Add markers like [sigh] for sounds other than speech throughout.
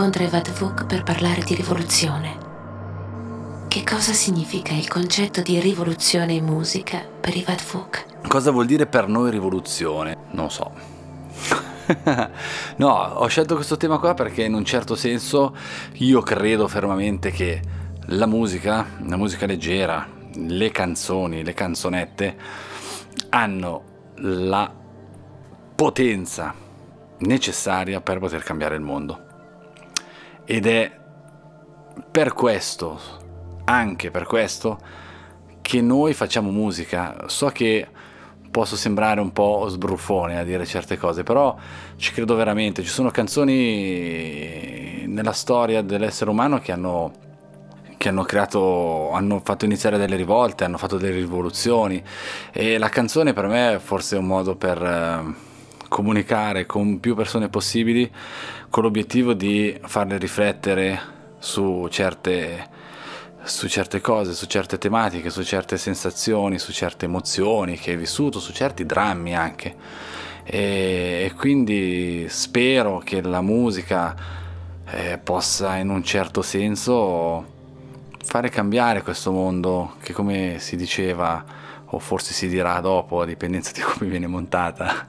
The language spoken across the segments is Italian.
incontra Evad Vuk per parlare di rivoluzione. Che cosa significa il concetto di rivoluzione in musica per Evad Vuk? Cosa vuol dire per noi rivoluzione? Non so. [laughs] no, ho scelto questo tema qua perché in un certo senso io credo fermamente che la musica, la musica leggera, le canzoni, le canzonette hanno la potenza necessaria per poter cambiare il mondo. Ed è per questo, anche per questo, che noi facciamo musica. So che posso sembrare un po' sbruffone a dire certe cose, però ci credo veramente. Ci sono canzoni nella storia dell'essere umano che hanno, che hanno creato, hanno fatto iniziare delle rivolte, hanno fatto delle rivoluzioni e la canzone per me è forse un modo per eh, comunicare con più persone possibili con l'obiettivo di farle riflettere su certe su certe cose, su certe tematiche, su certe sensazioni, su certe emozioni che hai vissuto, su certi drammi anche. E, e quindi spero che la musica eh, possa in un certo senso fare cambiare questo mondo che come si diceva o forse si dirà dopo a dipendenza di come viene montata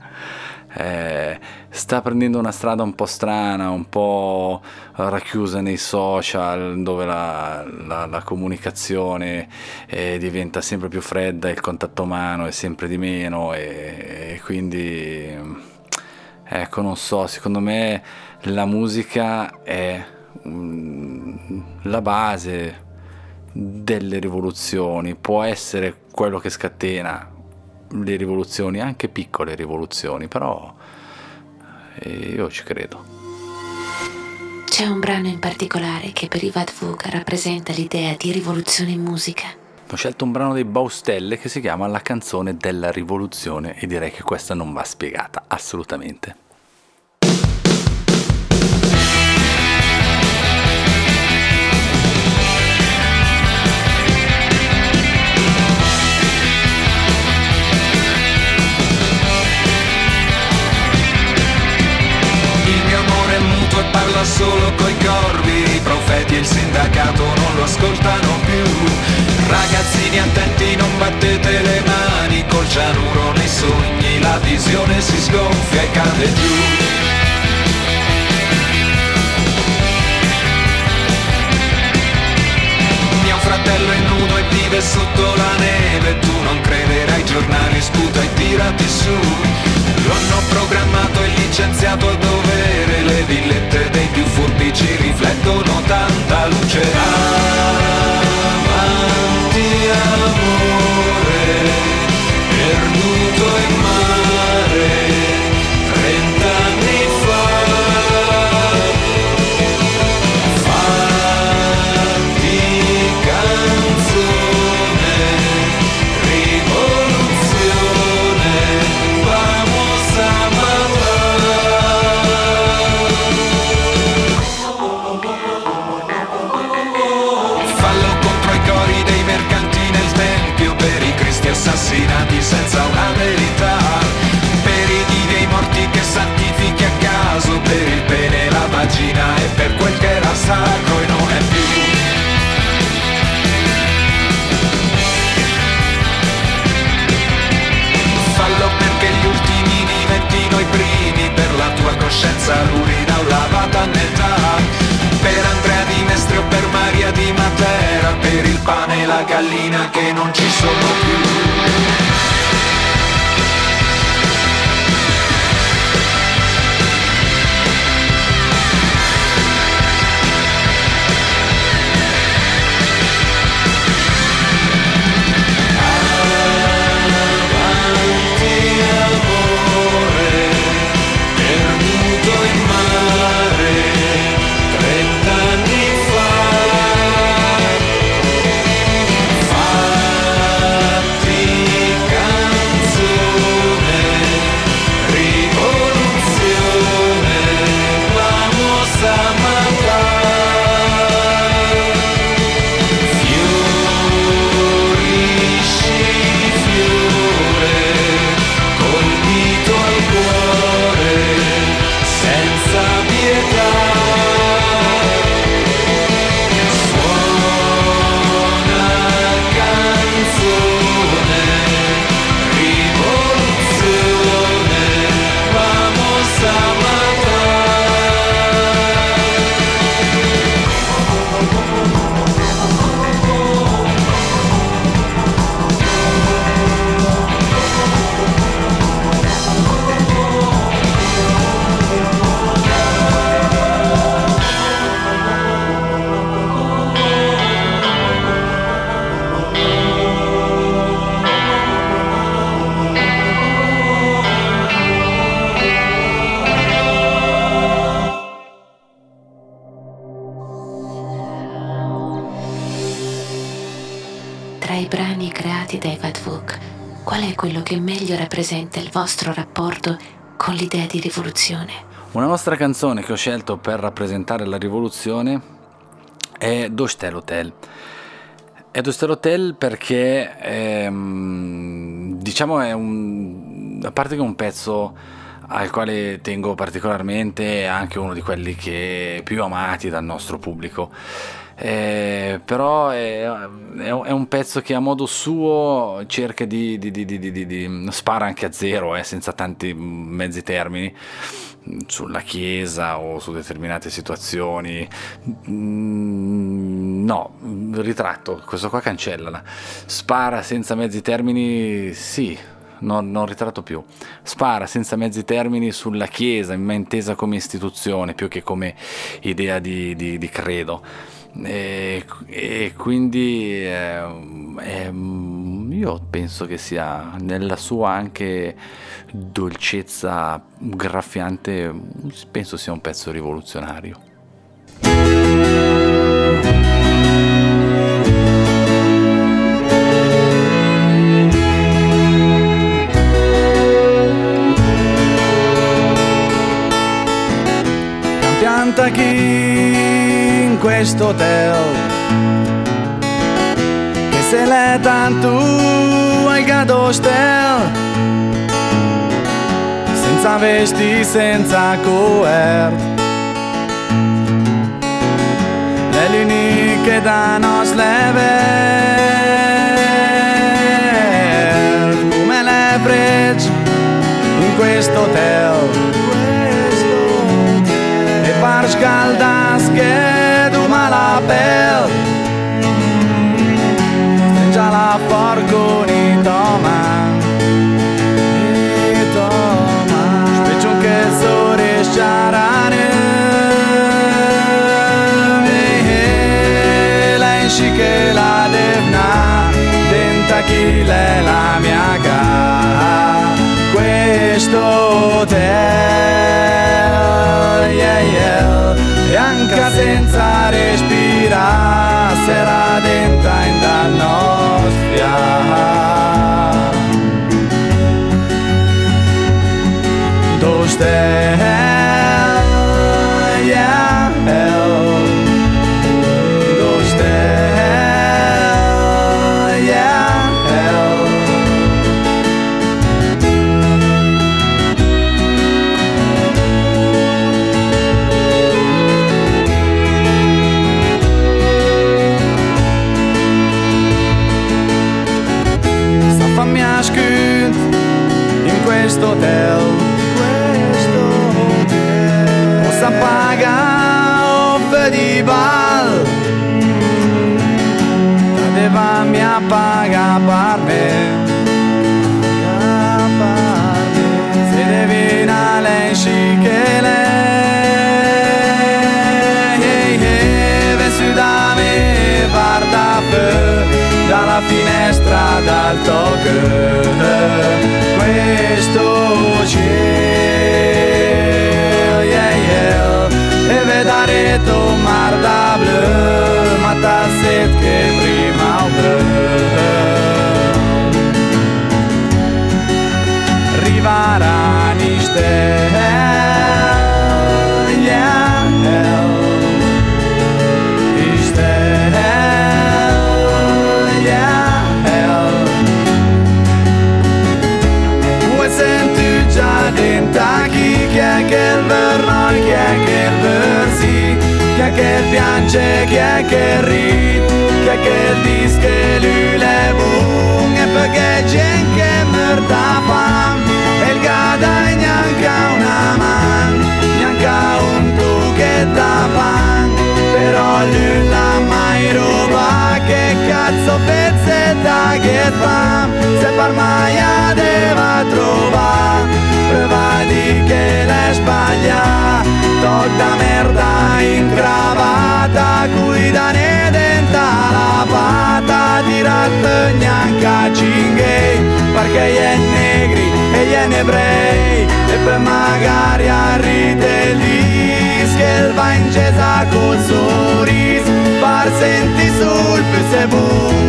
eh, sta prendendo una strada un po' strana, un po' racchiusa nei social, dove la, la, la comunicazione eh, diventa sempre più fredda, il contatto umano è sempre di meno e, e quindi, ecco, non so, secondo me la musica è um, la base delle rivoluzioni, può essere quello che scatena le rivoluzioni, anche piccole rivoluzioni, però eh, io ci credo. C'è un brano in particolare che per Ivad Vug rappresenta l'idea di rivoluzione in musica. Ho scelto un brano dei Baustelle che si chiama La canzone della rivoluzione e direi che questa non va spiegata assolutamente. Parla solo coi corvi, i profeti e il sindacato non lo ascoltano più. Ragazzini attenti, non battete le mani, col cianuro nei sogni la visione si sgonfia e cade giù. Mio fratello è nudo e vive sotto la neve, tu non crederai, coscienza l'urina o lavata a metà Per Andrea di Mestre o per Maria di Matera Per il pane e la gallina che non ci sono più. Quello che meglio rappresenta il vostro rapporto con l'idea di rivoluzione? Una nostra canzone che ho scelto per rappresentare la rivoluzione è Dostel Hotel. È Dostel Hotel perché ehm, diciamo è un a parte che è un pezzo al quale tengo particolarmente, è anche uno di quelli che più amati dal nostro pubblico. Eh, però è, è, un pezzo che a modo suo cerca di, di, di, di spara anche a zero, eh, senza tanti mezzi termini sulla chiesa o su determinate situazioni. Mm, no, ritratto, questo qua cancellala. Spara senza mezzi termini, sì, non, non ritratto più. Spara senza mezzi termini sulla Chiesa, intesa come istituzione più che come idea di, di, di credo. E, e quindi eh, eh, io penso che sia nella sua anche dolcezza graffiante, penso sia un pezzo rivoluzionario. Canta chi questo hotel che se l'è tanto al gado stel senza vesti, senza coer è l'unica da nos level senza respirare sarà dentro in da nostra stai paga per me. Se devi nale che lei dalla finestra dal tocco questo cielo yeah, yeah. e vedere tu mar da blu guidane denta la pata tirate neanche a cinghe perché gli è negri e gli è ebrei e poi magari arride lì che va in chiesa col sorriso par senti sul più se boom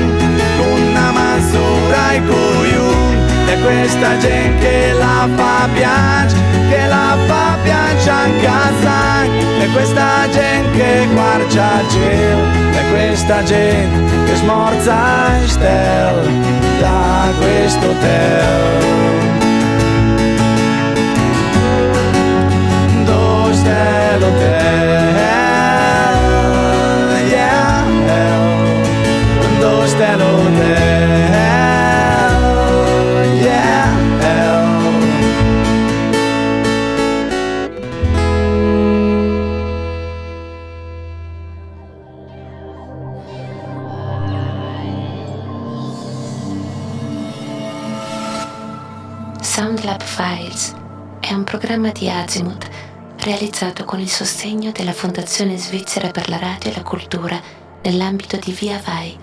questa gente che la fa piangere, che la fa piangere anche a e questa gente che guarda il cielo, e questa gente che smorza il stel da questo hotel. Dove sta l'hotel? Di Azimuth realizzato con il sostegno della Fondazione Svizzera per la Radio e la Cultura nell'ambito di Via Vai,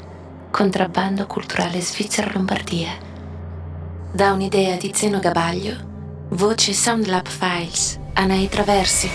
contrabbando culturale Svizzera Lombardia. Da un'idea di Zeno Gabaglio, voce Soundlab Files, Anai Traversi.